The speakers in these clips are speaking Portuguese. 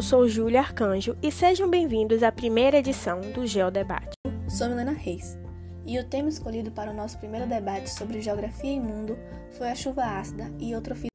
eu sou Júlia Arcanjo e sejam bem-vindos à primeira edição do Geodebate. Sou Milena Reis e o tema escolhido para o nosso primeiro debate sobre geografia e mundo foi a chuva ácida e eutrofia.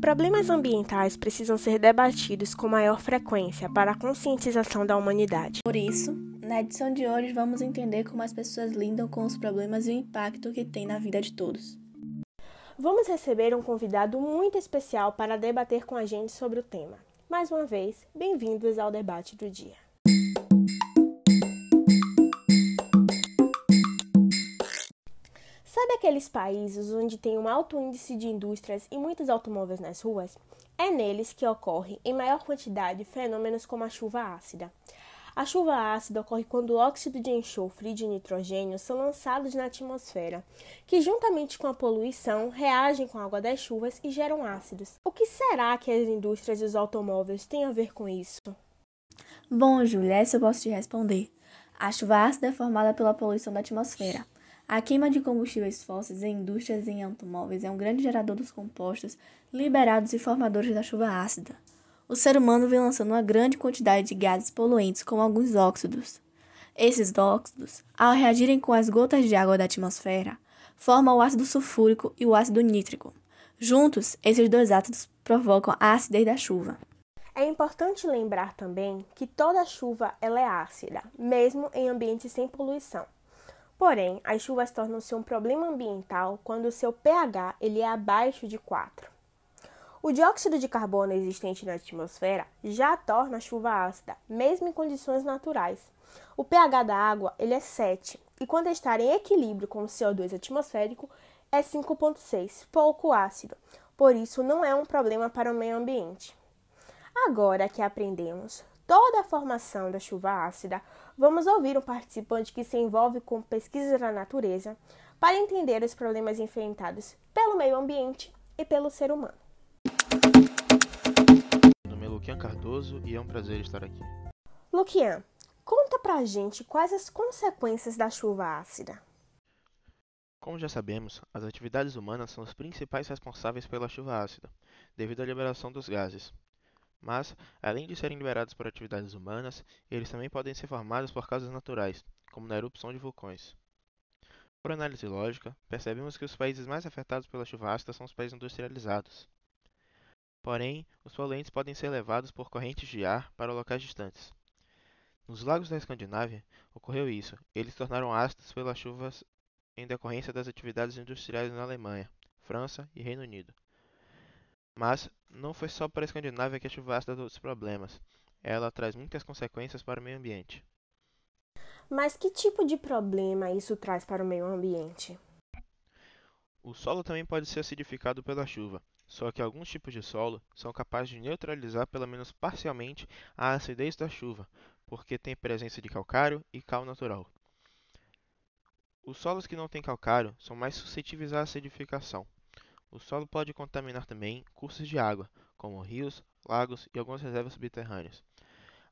Problemas ambientais precisam ser debatidos com maior frequência para a conscientização da humanidade. Por isso, na edição de hoje vamos entender como as pessoas lidam com os problemas e o impacto que tem na vida de todos. Vamos receber um convidado muito especial para debater com a gente sobre o tema. Mais uma vez, bem-vindos ao debate do dia. Sabe aqueles países onde tem um alto índice de indústrias e muitos automóveis nas ruas? É neles que ocorre, em maior quantidade, fenômenos como a chuva ácida. A chuva ácida ocorre quando óxido de enxofre e de nitrogênio são lançados na atmosfera, que juntamente com a poluição reagem com a água das chuvas e geram ácidos. O que será que as indústrias dos automóveis têm a ver com isso? Bom, Júlia, essa eu posso te responder. A chuva ácida é formada pela poluição da atmosfera. A queima de combustíveis fósseis em indústrias e em automóveis é um grande gerador dos compostos liberados e formadores da chuva ácida o ser humano vem lançando uma grande quantidade de gases poluentes, como alguns óxidos. Esses óxidos, ao reagirem com as gotas de água da atmosfera, formam o ácido sulfúrico e o ácido nítrico. Juntos, esses dois ácidos provocam a acidez da chuva. É importante lembrar também que toda chuva ela é ácida, mesmo em ambientes sem poluição. Porém, as chuvas tornam-se um problema ambiental quando o seu pH ele é abaixo de 4. O dióxido de carbono existente na atmosfera já torna a chuva ácida, mesmo em condições naturais. O pH da água ele é 7 e quando está em equilíbrio com o CO2 atmosférico é 5,6, pouco ácido. Por isso, não é um problema para o meio ambiente. Agora que aprendemos toda a formação da chuva ácida, vamos ouvir um participante que se envolve com pesquisas da natureza para entender os problemas enfrentados pelo meio ambiente e pelo ser humano. Luquian Cardoso e é um prazer estar aqui. Luquian, conta pra gente quais as consequências da chuva ácida. Como já sabemos, as atividades humanas são os principais responsáveis pela chuva ácida, devido à liberação dos gases. Mas, além de serem liberados por atividades humanas, eles também podem ser formados por causas naturais, como na erupção de vulcões. Por análise lógica, percebemos que os países mais afetados pela chuva ácida são os países industrializados. Porém, os poluentes podem ser levados por correntes de ar para locais distantes. Nos lagos da Escandinávia ocorreu isso, eles tornaram ácidos pelas chuvas em decorrência das atividades industriais na Alemanha, França e Reino Unido. Mas não foi só para a Escandinávia que a chuva ácida trouxe problemas. Ela traz muitas consequências para o meio ambiente. Mas que tipo de problema isso traz para o meio ambiente? O solo também pode ser acidificado pela chuva, só que alguns tipos de solo são capazes de neutralizar pelo menos parcialmente a acidez da chuva, porque tem presença de calcário e cal natural. Os solos que não têm calcário são mais suscetíveis à acidificação. O solo pode contaminar também cursos de água, como rios, lagos e algumas reservas subterrâneas.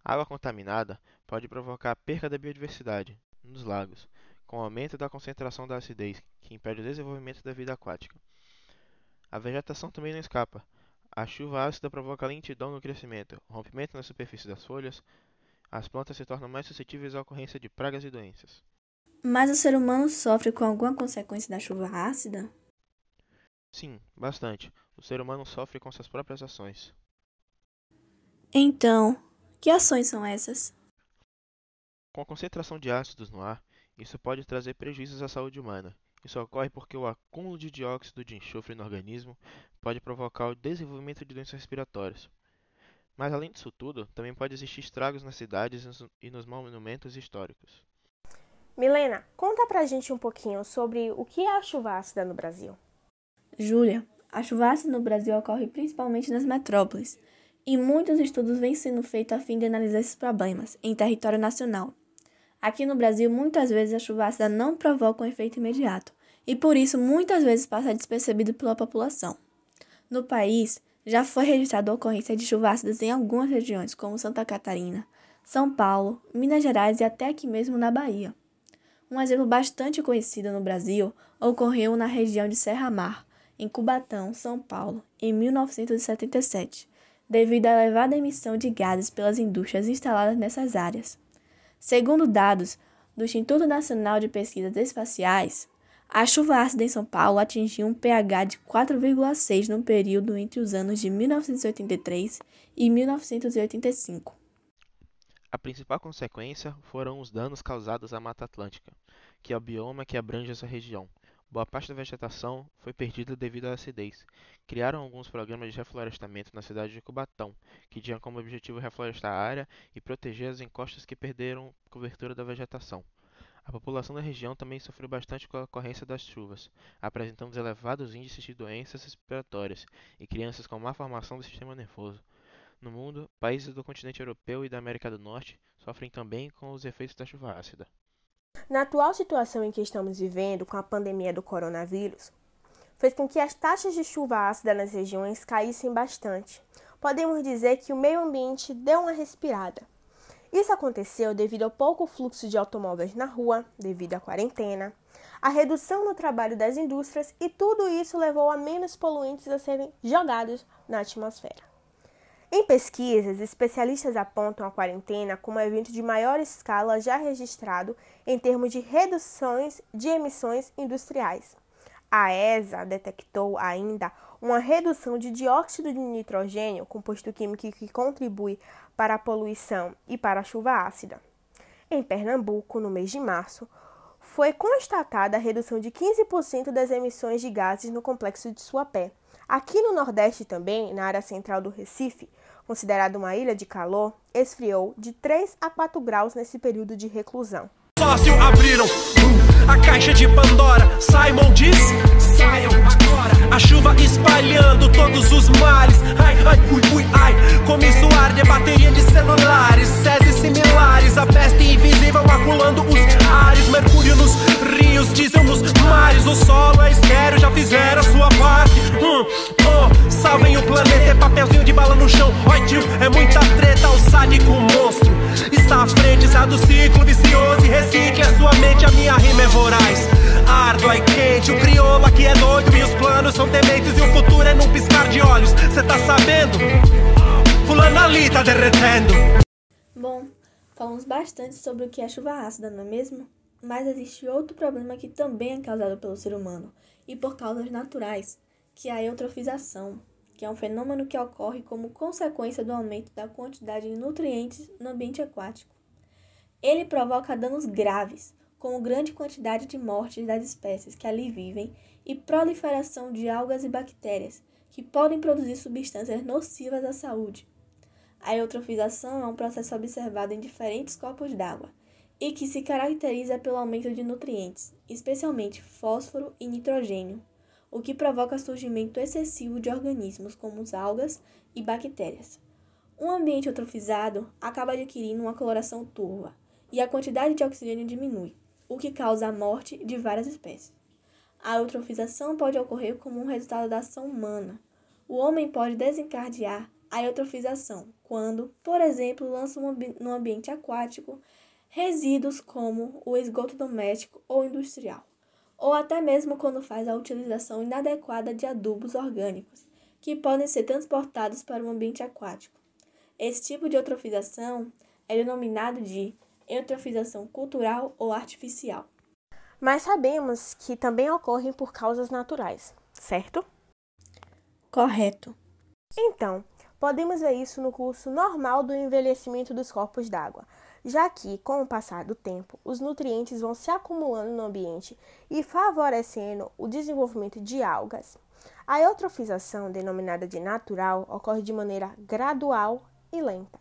A água contaminada pode provocar perda da biodiversidade nos lagos, com aumento da concentração da acidez, que impede o desenvolvimento da vida aquática. A vegetação também não escapa. A chuva ácida provoca lentidão no crescimento, rompimento na superfície das folhas. As plantas se tornam mais suscetíveis à ocorrência de pragas e doenças. Mas o ser humano sofre com alguma consequência da chuva ácida? Sim, bastante. O ser humano sofre com suas próprias ações. Então, que ações são essas? Com a concentração de ácidos no ar, isso pode trazer prejuízos à saúde humana. Isso ocorre porque o acúmulo de dióxido de enxofre no organismo pode provocar o desenvolvimento de doenças respiratórias. Mas além disso tudo, também pode existir estragos nas cidades e nos monumentos históricos. Milena, conta pra gente um pouquinho sobre o que é a chuva ácida no Brasil. Júlia, a chuva ácida no Brasil ocorre principalmente nas metrópoles, e muitos estudos vêm sendo feitos a fim de analisar esses problemas em território nacional. Aqui no Brasil, muitas vezes a chuva ácida não provoca um efeito imediato e por isso muitas vezes passa despercebido pela população. No país, já foi registrada a ocorrência de chuvas ácidas em algumas regiões, como Santa Catarina, São Paulo, Minas Gerais e até aqui mesmo na Bahia. Um exemplo bastante conhecido no Brasil ocorreu na região de Serra Mar, em Cubatão, São Paulo, em 1977, devido à elevada emissão de gases pelas indústrias instaladas nessas áreas. Segundo dados do Instituto Nacional de Pesquisas Espaciais, a chuva ácida em São Paulo atingiu um pH de 4,6 no período entre os anos de 1983 e 1985. A principal consequência foram os danos causados à Mata Atlântica, que é o bioma que abrange essa região. Boa parte da vegetação foi perdida devido à acidez. Criaram alguns programas de reflorestamento na cidade de Cubatão, que tinham como objetivo reflorestar a área e proteger as encostas que perderam cobertura da vegetação. A população da região também sofreu bastante com a ocorrência das chuvas, apresentando elevados índices de doenças respiratórias e crianças com má formação do sistema nervoso. No mundo, países do continente europeu e da América do Norte sofrem também com os efeitos da chuva ácida. Na atual situação em que estamos vivendo com a pandemia do coronavírus, fez com que as taxas de chuva ácida nas regiões caíssem bastante. Podemos dizer que o meio ambiente deu uma respirada. Isso aconteceu devido ao pouco fluxo de automóveis na rua, devido à quarentena, a redução no trabalho das indústrias e tudo isso levou a menos poluentes a serem jogados na atmosfera. Em pesquisas, especialistas apontam a quarentena como o evento de maior escala já registrado em termos de reduções de emissões industriais. A ESA detectou ainda uma redução de dióxido de nitrogênio, composto químico que contribui para a poluição e para a chuva ácida. Em Pernambuco, no mês de março, foi constatada a redução de 15% das emissões de gases no complexo de Suapé. Aqui no Nordeste também, na área central do Recife, considerada uma ilha de calor, esfriou de 3 a 4 graus nesse período de reclusão. Sócio abriram a caixa de Pandora. Simon diz: saiam agora. A chuva espalhando todos os males. Ai, ai, ui, ui, ai. Como isso arde bateria de celulares. Seses similares. A peste invisível maculando os ares. Mercúrio nos rios, diesel nos mares. O solo é estéreo, já fizeram a sua parte. Hum, oh, salvem o planeta. É papelzinho de bala no chão. Oi, tio, é muita treta. O sádico monstro está à frente. Sai do ciclo vicioso e recicle a sua mente. A minha rima é voraz. Árdua e quente. O crioulo aqui é doido e os planos são tementes. E o futuro é num piscar de olhos. Cê tá sabendo? Fulano ali tá derretendo. Bom, falamos bastante sobre o que é chuva ácida, não é mesmo? Mas existe outro problema que também é causado pelo ser humano e por causas naturais, que é a eutrofização, que é um fenômeno que ocorre como consequência do aumento da quantidade de nutrientes no ambiente aquático. Ele provoca danos graves, como grande quantidade de mortes das espécies que ali vivem e proliferação de algas e bactérias, que podem produzir substâncias nocivas à saúde. A eutrofização é um processo observado em diferentes corpos d'água e que se caracteriza pelo aumento de nutrientes, especialmente fósforo e nitrogênio, o que provoca surgimento excessivo de organismos como as algas e bactérias. Um ambiente eutrofizado acaba adquirindo uma coloração turva e a quantidade de oxigênio diminui, o que causa a morte de várias espécies. A eutrofização pode ocorrer como um resultado da ação humana. O homem pode desencadear a eutrofização quando, por exemplo, lança no ambiente aquático resíduos como o esgoto doméstico ou industrial, ou até mesmo quando faz a utilização inadequada de adubos orgânicos, que podem ser transportados para o ambiente aquático. Esse tipo de eutrofização é denominado de eutrofização cultural ou artificial. Mas sabemos que também ocorrem por causas naturais, certo? Correto. Então, podemos ver isso no curso normal do envelhecimento dos corpos d'água, já que, com o passar do tempo, os nutrientes vão se acumulando no ambiente e favorecendo o desenvolvimento de algas. A eutrofização, denominada de natural, ocorre de maneira gradual e lenta.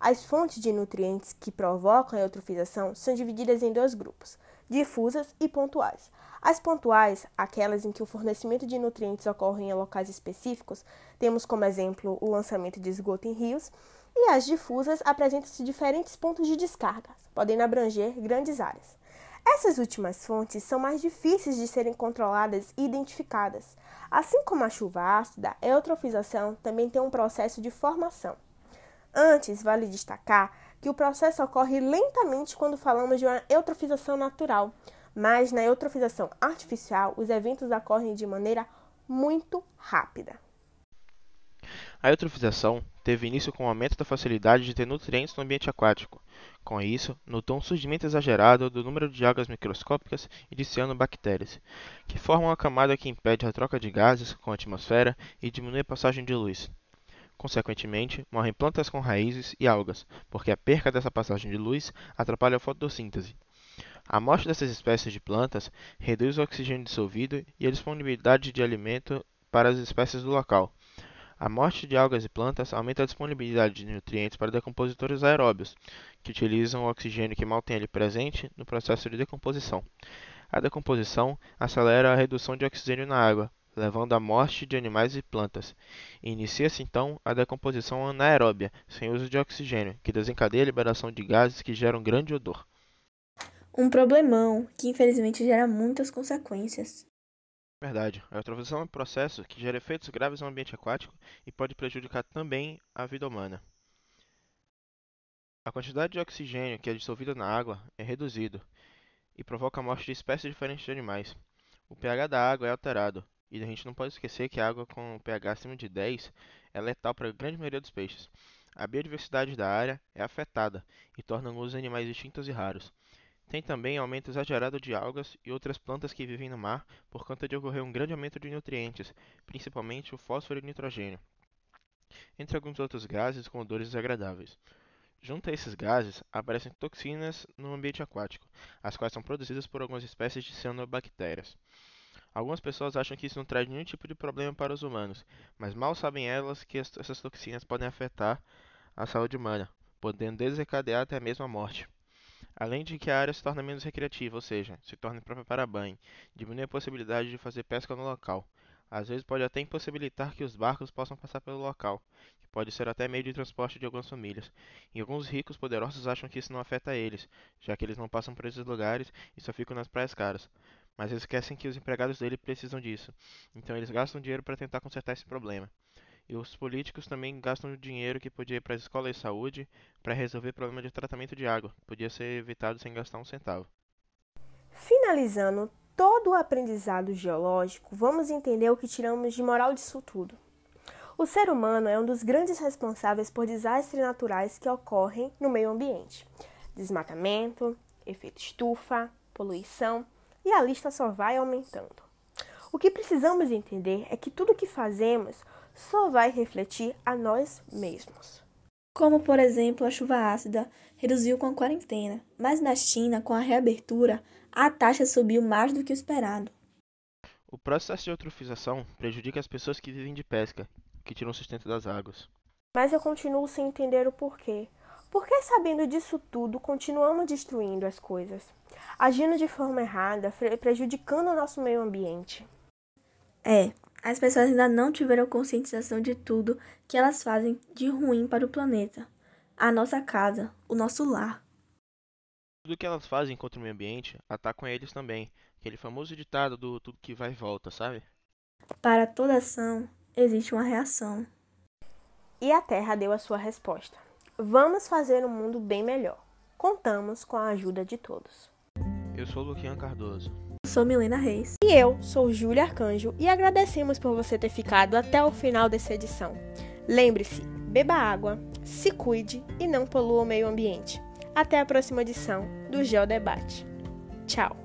As fontes de nutrientes que provocam a eutrofização são divididas em dois grupos: difusas e pontuais. As pontuais, aquelas em que o fornecimento de nutrientes ocorre em locais específicos, temos como exemplo o lançamento de esgoto em rios, e as difusas apresentam-se diferentes pontos de descarga, podendo abranger grandes áreas. Essas últimas fontes são mais difíceis de serem controladas e identificadas. Assim como a chuva ácida, a eutrofização também tem um processo de formação. Antes, vale destacar que o processo ocorre lentamente quando falamos de uma eutrofização natural, mas na eutrofização artificial os eventos ocorrem de maneira muito rápida. A eutrofização teve início com o aumento da facilidade de ter nutrientes no ambiente aquático. Com isso, notou um surgimento exagerado do número de algas microscópicas e de cianobactérias, que formam a camada que impede a troca de gases com a atmosfera e diminui a passagem de luz. Consequentemente, morrem plantas com raízes e algas, porque a perca dessa passagem de luz atrapalha a fotossíntese. A morte dessas espécies de plantas reduz o oxigênio dissolvido e a disponibilidade de alimento para as espécies do local. A morte de algas e plantas aumenta a disponibilidade de nutrientes para decompositores aeróbios, que utilizam o oxigênio que mal tem ali presente no processo de decomposição. A decomposição acelera a redução de oxigênio na água, levando à morte de animais e plantas. Inicia-se então a decomposição anaeróbia, sem uso de oxigênio, que desencadeia a liberação de gases que geram grande odor. Um problemão que infelizmente gera muitas consequências. Verdade. A eutrofização é um processo que gera efeitos graves no ambiente aquático e pode prejudicar também a vida humana. A quantidade de oxigênio que é dissolvida na água é reduzido e provoca a morte de espécies diferentes de animais. O pH da água é alterado, e a gente não pode esquecer que a água com pH acima de 10 é letal para a grande maioria dos peixes. A biodiversidade da área é afetada e torna os animais extintos e raros. Tem também aumento exagerado de algas e outras plantas que vivem no mar por conta de ocorrer um grande aumento de nutrientes, principalmente o fósforo e o nitrogênio, entre alguns outros gases com odores desagradáveis. Junto a esses gases, aparecem toxinas no ambiente aquático, as quais são produzidas por algumas espécies de cianobactérias. Algumas pessoas acham que isso não traz nenhum tipo de problema para os humanos, mas mal sabem elas que essas toxinas podem afetar a saúde humana, podendo desencadear até mesmo a morte. Além de que a área se torna menos recreativa, ou seja, se torna própria para banho, diminui a possibilidade de fazer pesca no local. Às vezes pode até impossibilitar que os barcos possam passar pelo local, que pode ser até meio de transporte de algumas famílias. E alguns ricos poderosos acham que isso não afeta eles, já que eles não passam por esses lugares e só ficam nas praias caras mas eles esquecem que os empregados dele precisam disso. Então eles gastam dinheiro para tentar consertar esse problema. E os políticos também gastam dinheiro que podia ir para as escolas de saúde para resolver problema de tratamento de água. Podia ser evitado sem gastar um centavo. Finalizando todo o aprendizado geológico, vamos entender o que tiramos de moral disso tudo. O ser humano é um dos grandes responsáveis por desastres naturais que ocorrem no meio ambiente: desmatamento, efeito estufa, poluição e a lista só vai aumentando. O que precisamos entender é que tudo o que fazemos só vai refletir a nós mesmos. Como, por exemplo, a chuva ácida reduziu com a quarentena, mas na China, com a reabertura, a taxa subiu mais do que o esperado. O processo de eutrofização prejudica as pessoas que vivem de pesca, que tiram sustento das águas. Mas eu continuo sem entender o porquê. Por que, sabendo disso tudo, continuamos destruindo as coisas, agindo de forma errada, prejudicando o nosso meio ambiente? É, as pessoas ainda não tiveram conscientização de tudo que elas fazem de ruim para o planeta, a nossa casa, o nosso lar. Tudo que elas fazem contra o meio ambiente atacam eles também. Aquele famoso ditado do tudo que vai e volta, sabe? Para toda ação existe uma reação. E a Terra deu a sua resposta. Vamos fazer um mundo bem melhor. Contamos com a ajuda de todos. Eu sou Luquian Cardoso sou Milena Reis. E eu sou Júlia Arcanjo e agradecemos por você ter ficado até o final dessa edição. Lembre-se, beba água, se cuide e não polua o meio ambiente. Até a próxima edição do Geodebate. Tchau!